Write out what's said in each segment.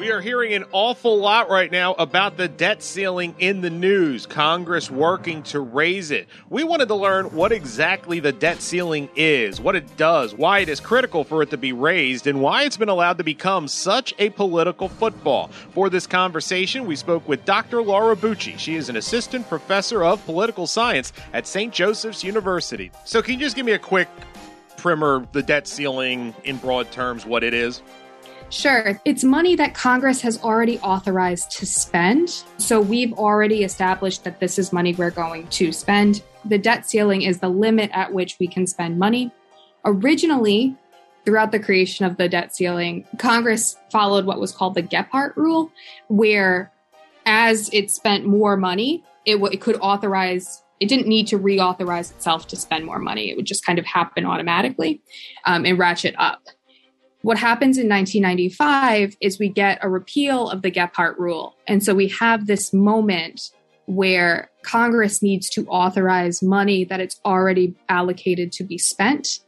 We are hearing an awful lot right now about the debt ceiling in the news, Congress working to raise it. We wanted to learn what exactly the debt ceiling is, what it does, why it is critical for it to be raised, and why it's been allowed to become such a political football. For this conversation, we spoke with Dr. Laura Bucci. She is an assistant professor of political science at St. Joseph's University. So, can you just give me a quick primer, the debt ceiling in broad terms, what it is? Sure. It's money that Congress has already authorized to spend. So we've already established that this is money we're going to spend. The debt ceiling is the limit at which we can spend money. Originally, throughout the creation of the debt ceiling, Congress followed what was called the Gephardt rule, where as it spent more money, it, w- it could authorize it didn't need to reauthorize itself to spend more money. It would just kind of happen automatically um, and ratchet up. What happens in 1995 is we get a repeal of the Gephardt rule. And so we have this moment where Congress needs to authorize money that it's already allocated to be spent.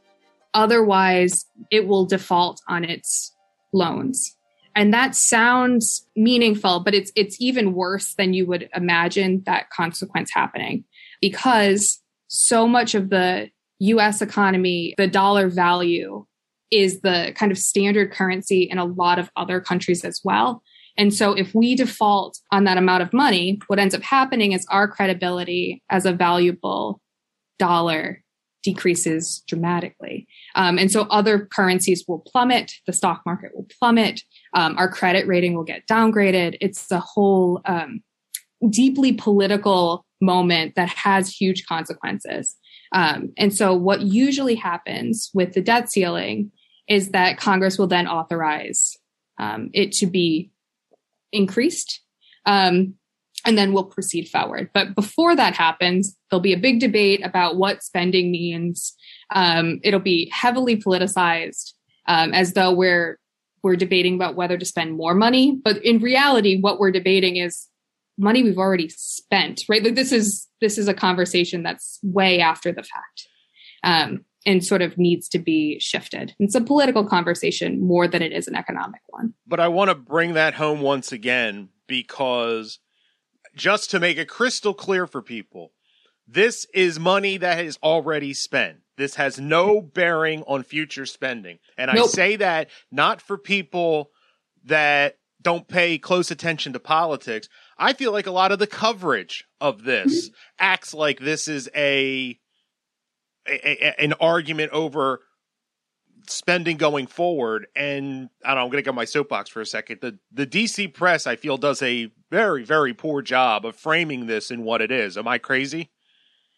Otherwise, it will default on its loans. And that sounds meaningful, but it's it's even worse than you would imagine that consequence happening because so much of the US economy, the dollar value is the kind of standard currency in a lot of other countries as well. And so if we default on that amount of money, what ends up happening is our credibility as a valuable dollar decreases dramatically. Um, and so other currencies will plummet, the stock market will plummet, um, our credit rating will get downgraded. It's a whole um, deeply political moment that has huge consequences. Um, and so what usually happens with the debt ceiling is that Congress will then authorize um, it to be increased. Um, and then we'll proceed forward. But before that happens, there'll be a big debate about what spending means. Um, it'll be heavily politicized, um, as though we're we're debating about whether to spend more money. But in reality, what we're debating is money we've already spent. Right? Like this is this is a conversation that's way after the fact. Um, and sort of needs to be shifted. It's a political conversation more than it is an economic one. But I want to bring that home once again because just to make it crystal clear for people, this is money that is already spent. This has no bearing on future spending. And nope. I say that not for people that don't pay close attention to politics. I feel like a lot of the coverage of this mm-hmm. acts like this is a a, a, an argument over spending going forward. And I don't know, I'm going to get my soapbox for a second. The the DC press, I feel, does a very very poor job of framing this in what it is. Am I crazy?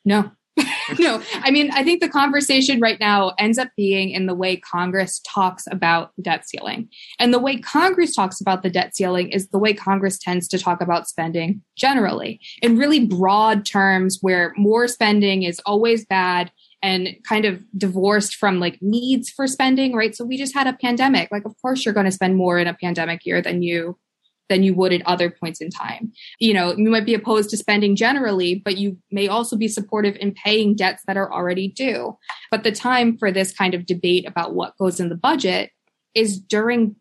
No. no, I mean, I think the conversation right now ends up being in the way Congress talks about debt ceiling. And the way Congress talks about the debt ceiling is the way Congress tends to talk about spending generally in really broad terms, where more spending is always bad and kind of divorced from like needs for spending, right? So we just had a pandemic. Like, of course, you're going to spend more in a pandemic year than you than you would at other points in time. You know, you might be opposed to spending generally, but you may also be supportive in paying debts that are already due. But the time for this kind of debate about what goes in the budget is during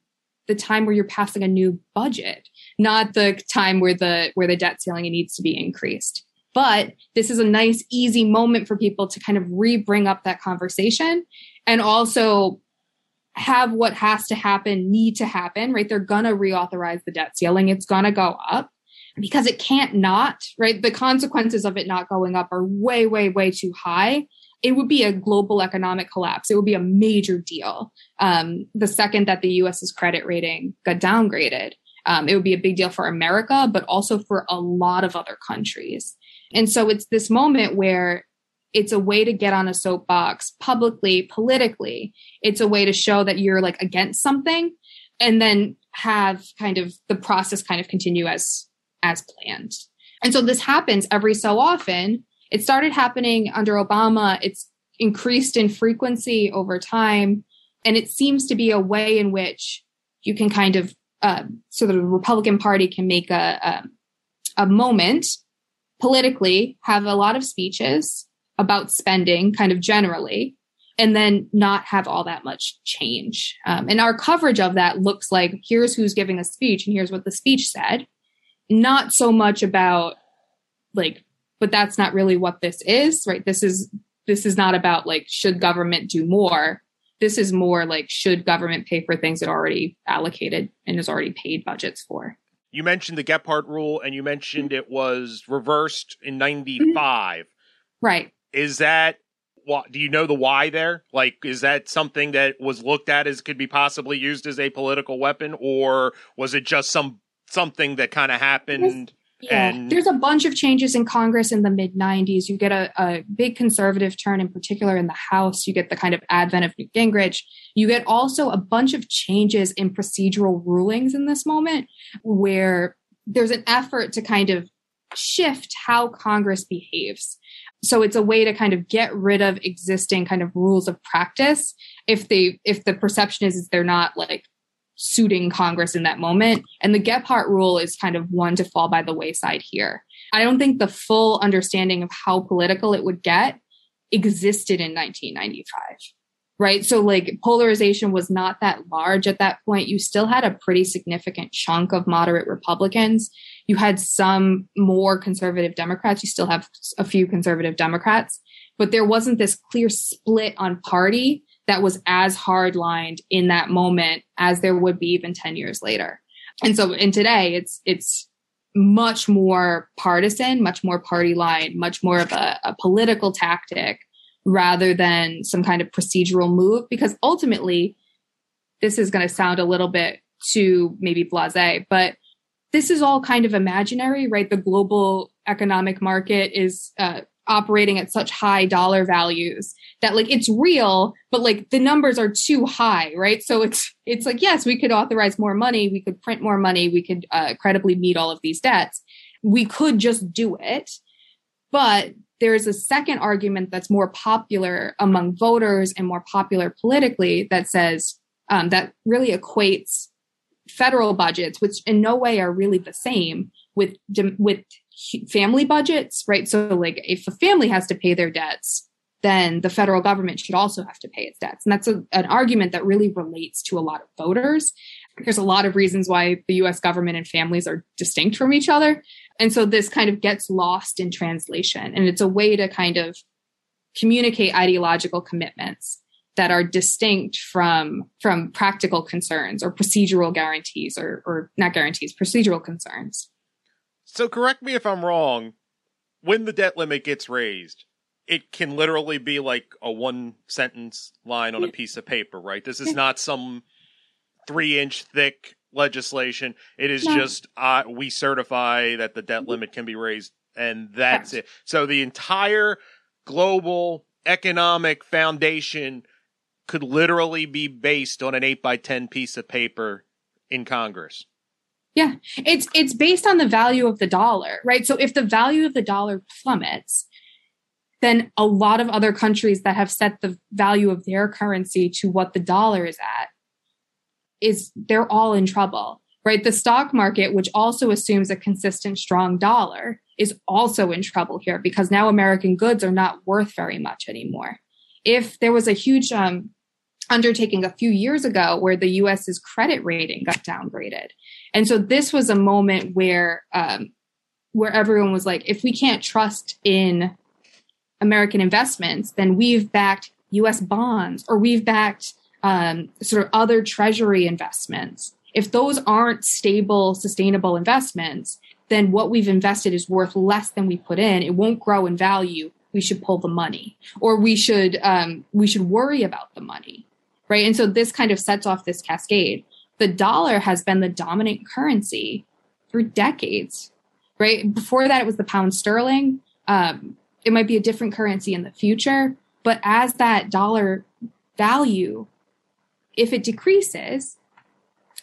the time where you're passing a new budget, not the time where the where the debt ceiling needs to be increased. But this is a nice, easy moment for people to kind of re bring up that conversation and also have what has to happen need to happen, right? They're going to reauthorize the debt ceiling. It's going to go up because it can't not, right? The consequences of it not going up are way, way, way too high. It would be a global economic collapse. It would be a major deal. Um, the second that the US's credit rating got downgraded, um, it would be a big deal for America, but also for a lot of other countries. And so it's this moment where it's a way to get on a soapbox publicly, politically. It's a way to show that you're like against something and then have kind of the process kind of continue as as planned. And so this happens every so often. It started happening under Obama. It's increased in frequency over time. And it seems to be a way in which you can kind of, uh, so the Republican Party can make a, a, a moment politically have a lot of speeches about spending kind of generally and then not have all that much change. Um, and our coverage of that looks like here's who's giving a speech and here's what the speech said. Not so much about like, but that's not really what this is, right? This is, this is not about like, should government do more? This is more like, should government pay for things it already allocated and has already paid budgets for? You mentioned the Gephardt rule and you mentioned it was reversed in 95. Right. Is that what do you know the why there? Like, is that something that was looked at as could be possibly used as a political weapon, or was it just some something that kind of happened? Yeah, and... there's a bunch of changes in Congress in the mid 90s. You get a, a, big conservative turn, in particular in the House. You get the kind of advent of Newt Gingrich. You get also a bunch of changes in procedural rulings in this moment where there's an effort to kind of shift how Congress behaves so it's a way to kind of get rid of existing kind of rules of practice if they if the perception is, is they're not like suiting congress in that moment. And the gephardt rule is kind of one to fall by the wayside here. I don't think the full understanding of how political it would get existed in 1995 right so like polarization was not that large at that point you still had a pretty significant chunk of moderate republicans you had some more conservative Democrats. You still have a few conservative Democrats, but there wasn't this clear split on party that was as hardlined in that moment as there would be even 10 years later. And so in today, it's, it's much more partisan, much more party line, much more of a, a political tactic rather than some kind of procedural move, because ultimately, this is going to sound a little bit too maybe blase, but this is all kind of imaginary, right? The global economic market is uh, operating at such high dollar values that like it's real, but like the numbers are too high, right? So it's it's like yes, we could authorize more money, we could print more money, we could uh, credibly meet all of these debts. We could just do it, but there's a second argument that's more popular among voters and more popular politically that says um, that really equates federal budgets, which in no way are really the same with with family budgets, right? So, like, if a family has to pay their debts, then the federal government should also have to pay its debts, and that's a, an argument that really relates to a lot of voters. There's a lot of reasons why the U.S. government and families are distinct from each other, and so this kind of gets lost in translation, and it's a way to kind of communicate ideological commitments that are distinct from from practical concerns or procedural guarantees or or not guarantees procedural concerns. So correct me if i'm wrong. When the debt limit gets raised it can literally be like a one sentence line on a piece of paper right? This is not some three inch thick legislation it is no. just uh, we certify that the debt limit can be raised and that's it so the entire global economic foundation could literally be based on an 8 by 10 piece of paper in Congress. Yeah, it's it's based on the value of the dollar, right? So if the value of the dollar plummets, then a lot of other countries that have set the value of their currency to what the dollar is at is they're all in trouble, right? The stock market, which also assumes a consistent strong dollar, is also in trouble here because now American goods are not worth very much anymore. If there was a huge um, undertaking a few years ago where the US's credit rating got downgraded. And so this was a moment where um, where everyone was like, if we can't trust in American investments, then we've backed US bonds or we've backed um, sort of other treasury investments. If those aren't stable, sustainable investments, then what we've invested is worth less than we put in. It won't grow in value. We should pull the money, or we should um, we should worry about the money right? And so this kind of sets off this cascade. The dollar has been the dominant currency for decades, right? Before that, it was the pound sterling. Um, it might be a different currency in the future, but as that dollar value, if it decreases,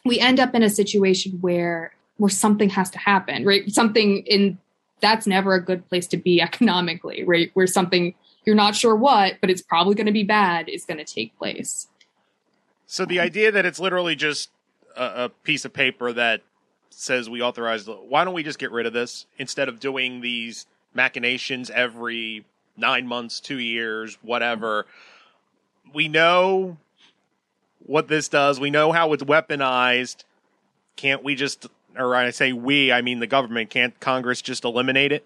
we end up in a situation where where something has to happen, right? Something in that's never a good place to be economically, right? Where something you're not sure what, but it's probably going to be bad is going to take place. So the idea that it's literally just a, a piece of paper that says we authorize, why don't we just get rid of this instead of doing these machinations every nine months, two years, whatever. We know what this does. We know how it's weaponized. Can't we just, or I say we, I mean the government, can't Congress just eliminate it?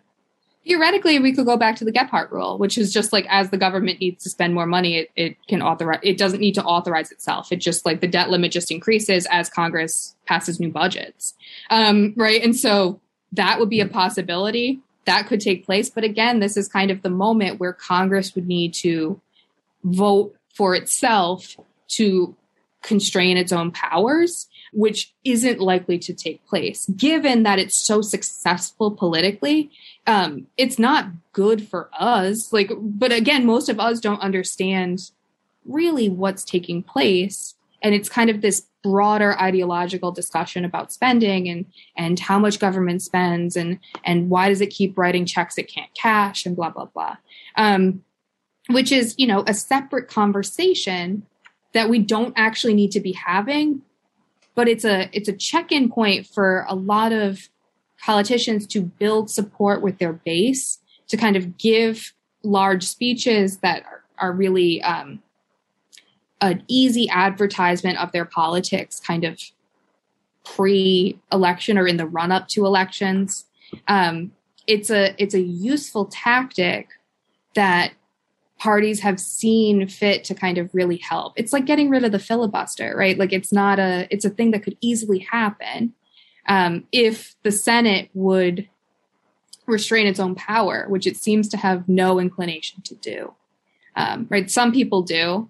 Theoretically, we could go back to the Gephardt rule, which is just like as the government needs to spend more money, it, it can authorize, it doesn't need to authorize itself. It just like the debt limit just increases as Congress passes new budgets. Um, right. And so that would be a possibility that could take place. But again, this is kind of the moment where Congress would need to vote for itself to constrain its own powers, which isn't likely to take place. Given that it's so successful politically, um, it's not good for us. Like, but again, most of us don't understand really what's taking place. And it's kind of this broader ideological discussion about spending and and how much government spends and and why does it keep writing checks it can't cash and blah blah blah um, which is you know a separate conversation that we don't actually need to be having but it's a it's a check-in point for a lot of politicians to build support with their base to kind of give large speeches that are, are really um, an easy advertisement of their politics kind of pre-election or in the run-up to elections. Um, it's a it's a useful tactic that parties have seen fit to kind of really help. It's like getting rid of the filibuster, right? Like it's not a it's a thing that could easily happen um, if the Senate would restrain its own power, which it seems to have no inclination to do. Um, right? Some people do,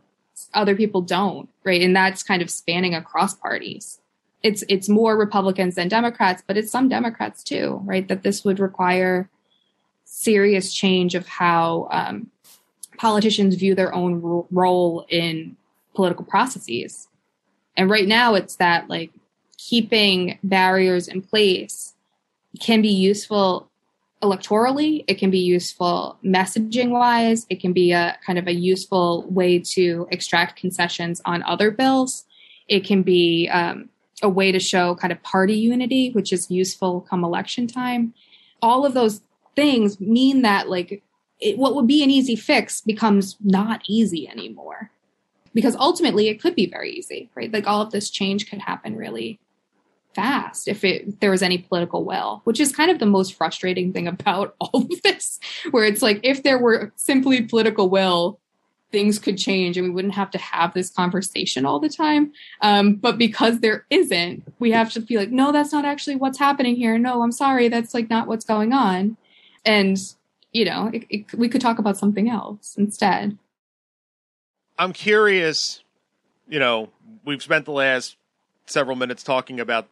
other people don't, right? And that's kind of spanning across parties. It's it's more Republicans than Democrats, but it's some Democrats too, right? That this would require serious change of how um, politicians view their own ro- role in political processes. And right now, it's that like keeping barriers in place can be useful electorally. It can be useful messaging wise. It can be a kind of a useful way to extract concessions on other bills. It can be um, a way to show kind of party unity, which is useful come election time. All of those things mean that like it, what would be an easy fix becomes not easy anymore. Because ultimately it could be very easy right? Like all of this change could happen really fast if it if there was any political will which is kind of the most frustrating thing about all of this where it's like if there were simply political will things could change and we wouldn't have to have this conversation all the time. Um, but because there isn't we have to be like no that's not actually what's happening here. No i'm sorry that's like not what's going on. And you know, it, it, we could talk about something else instead. I'm curious, you know, we've spent the last several minutes talking about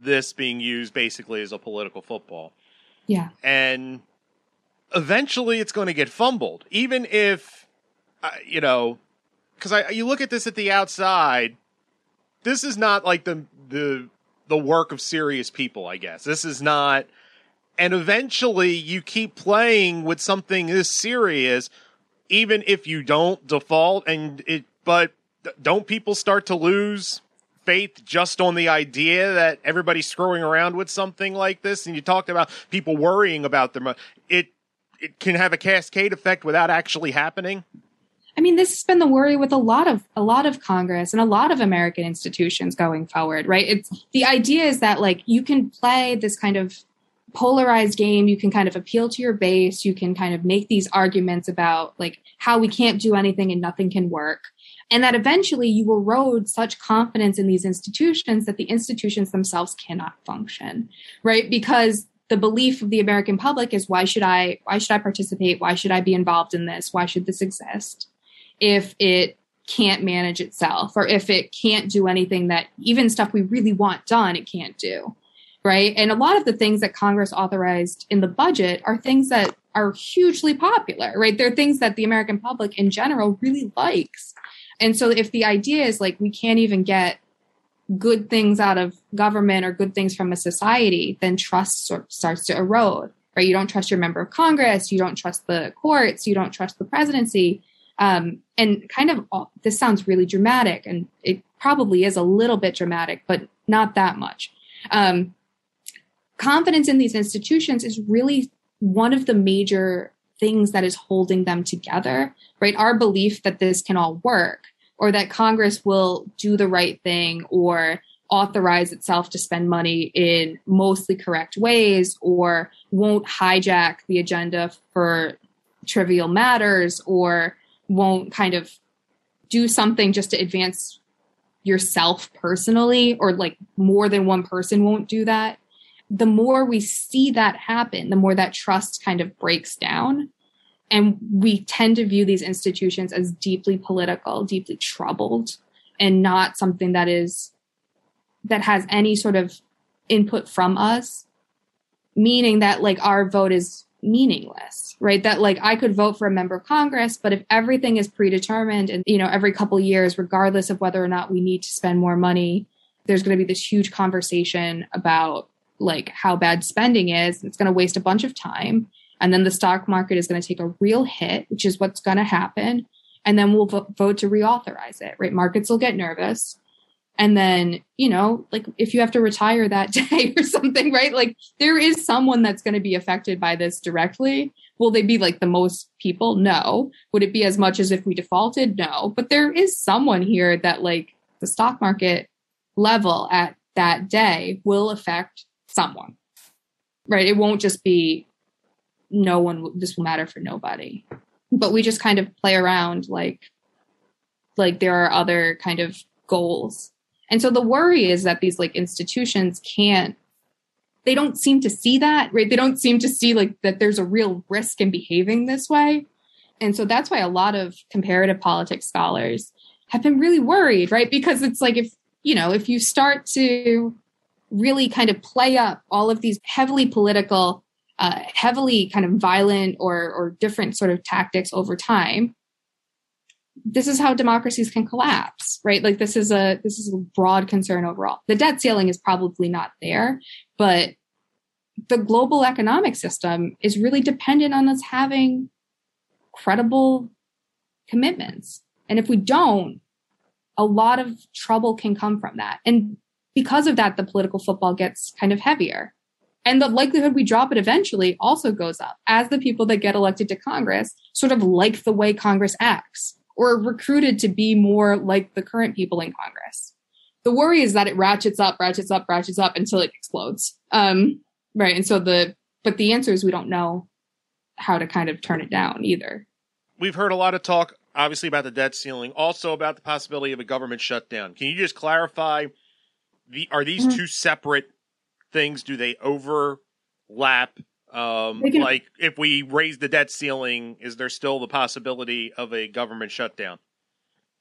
this being used basically as a political football. Yeah. And eventually it's going to get fumbled, even if, uh, you know, because I you look at this at the outside, this is not like the the the work of serious people. I guess this is not and eventually you keep playing with something this serious even if you don't default. And it but don't people start to lose faith just on the idea that everybody's screwing around with something like this? And you talked about people worrying about them. Uh, it it can have a cascade effect without actually happening? I mean, this has been the worry with a lot of a lot of Congress and a lot of American institutions going forward, right? It's the idea is that like you can play this kind of polarized game. You can kind of appeal to your base. You can kind of make these arguments about like how we can't do anything and nothing can work. And that eventually you erode such confidence in these institutions that the institutions themselves cannot function right? Because the belief of the american public is why should i why should i participate? Why should i be involved in this? Why should this exist? If it can't manage itself or if it can't do anything that even stuff we really want done it can't do right? And a lot of the things that Congress authorized in the budget are things that are hugely popular, right? They're things that the American public in general really likes. And so if the idea is like we can't even get good things out of government or good things from a society, then trust starts to erode, right? You don't trust your member of Congress, you don't trust the courts, you don't trust the presidency. Um, and kind of all, this sounds really dramatic, and it probably is a little bit dramatic, but not that much. Um, confidence in these institutions is really one of the major things that is holding them together, right? Our belief that this can all work or that Congress will do the right thing or authorize itself to spend money in mostly correct ways or won't hijack the agenda for trivial matters or won't kind of do something just to advance yourself personally or like more than one person won't do that the more we see that happen the more that trust kind of breaks down. And we tend to view these institutions as deeply political deeply troubled and not something that is that has any sort of input from us meaning that like our vote is meaningless right? That like i could vote for a member of congress but if everything is predetermined and you know every couple years regardless of whether or not we need to spend more money there's going to be this huge conversation about like how bad spending is it's going to waste a bunch of time. And then the stock market is going to take a real hit which is what's going to happen. And then we'll vote to reauthorize it right? Markets will get nervous. And then you know like if you have to retire that day or something right? Like there is someone that's going to be affected by this directly. Will they be like the most people? No. Would it be as much as if we defaulted? No. But there is someone here that like the stock market level at that day will affect someone right it won't just be no one this will matter for nobody but we just kind of play around like like there are other kind of goals and so the worry is that these like institutions can't they don't seem to see that, right? They don't seem to see like that there's a real risk in behaving this way. And so that's why a lot of comparative politics scholars have been really worried, right? Because it's like if, you know, if you start to really kind of play up all of these heavily political, uh, heavily kind of violent or, or different sort of tactics over time, this is how democracies can collapse right? Like this is a this is a broad concern overall. The debt ceiling is probably not there but the global economic system is really dependent on us having credible commitments. And if we don't a lot of trouble can come from that. And because of that the political football gets kind of heavier and the likelihood we drop it eventually also goes up as the people that get elected to congress sort of like the way congress acts or recruited to be more like the current people in Congress. The worry is that it ratchets up, ratchets up, ratchets up until it explodes. Um, right. And so the, but the answer is we don't know how to kind of turn it down either. We've heard a lot of talk, obviously, about the debt ceiling, also about the possibility of a government shutdown. Can you just clarify? The, are these mm-hmm. two separate things? Do they overlap? Um, can, like if we raise the debt ceiling, is there still the possibility of a government shutdown?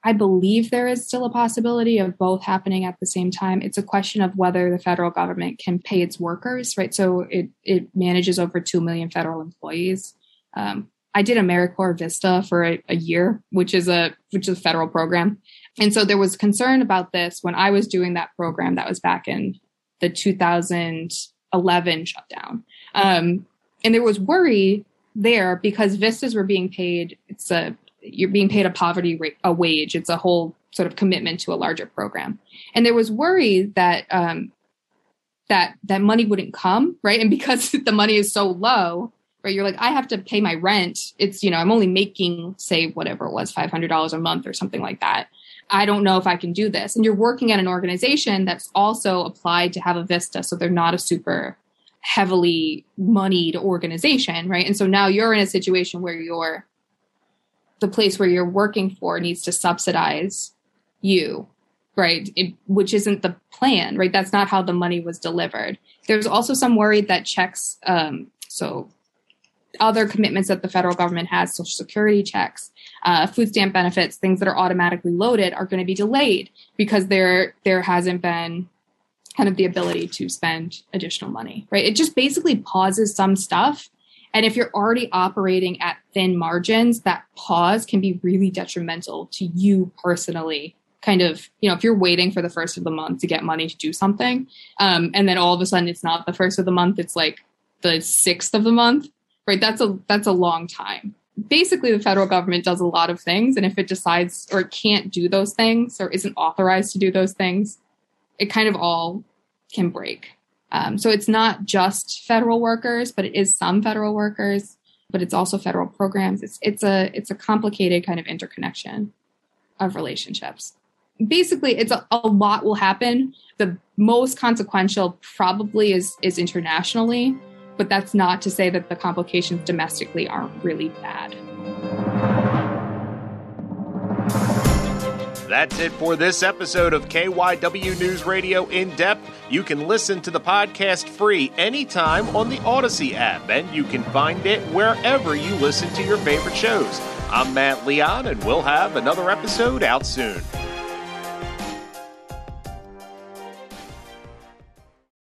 I believe there is still a possibility of both happening at the same time. It's a question of whether the federal government can pay its workers, right? So it it manages over two million federal employees. Um, I did AmeriCorps Vista for a, a, year, which is a which is a federal program, and so there was concern about this when I was doing that program. That was back in the 2011 shutdown, um, and there was worry there because vistas were being paid. It's a you're being paid a poverty rate, a wage. It's a whole sort of commitment to a larger program, and there was worry that um, that that money wouldn't come right, and because the money is so low, right? You're like, I have to pay my rent. It's you know I'm only making say whatever it was five hundred dollars a month or something like that. I don't know if I can do this. And you're working at an organization that's also applied to have a Vista, so they're not a super heavily moneyed organization, right? And so now you're in a situation where you're the place where you're working for needs to subsidize you, right? It, which isn't the plan, right? That's not how the money was delivered. There's also some worry that checks, um, so other commitments that the federal government has, social security checks, uh, food stamp benefits, things that are automatically loaded, are going to be delayed because there there hasn't been kind of the ability to spend additional money, right? It just basically pauses some stuff. And if you're already operating at thin margins, that pause can be really detrimental to you personally. Kind of, you know, if you're waiting for the first of the month to get money to do something, um, and then all of a sudden it's not the first of the month, it's like the sixth of the month, right? That's a that's a long time. Basically, the federal government does a lot of things, and if it decides or it can't do those things or isn't authorized to do those things, it kind of all can break. Um, so it's not just federal workers, but it is some federal workers, but it's also federal programs. It's it's a it's a complicated kind of interconnection of relationships. Basically, it's a, a lot will happen. The most consequential probably is is internationally, but that's not to say that the complications domestically aren't really bad. That's it for this episode of KYW News Radio In Depth. You can listen to the podcast free anytime on the Audacy app, and you can find it wherever you listen to your favorite shows. I'm Matt Leon, and we'll have another episode out soon.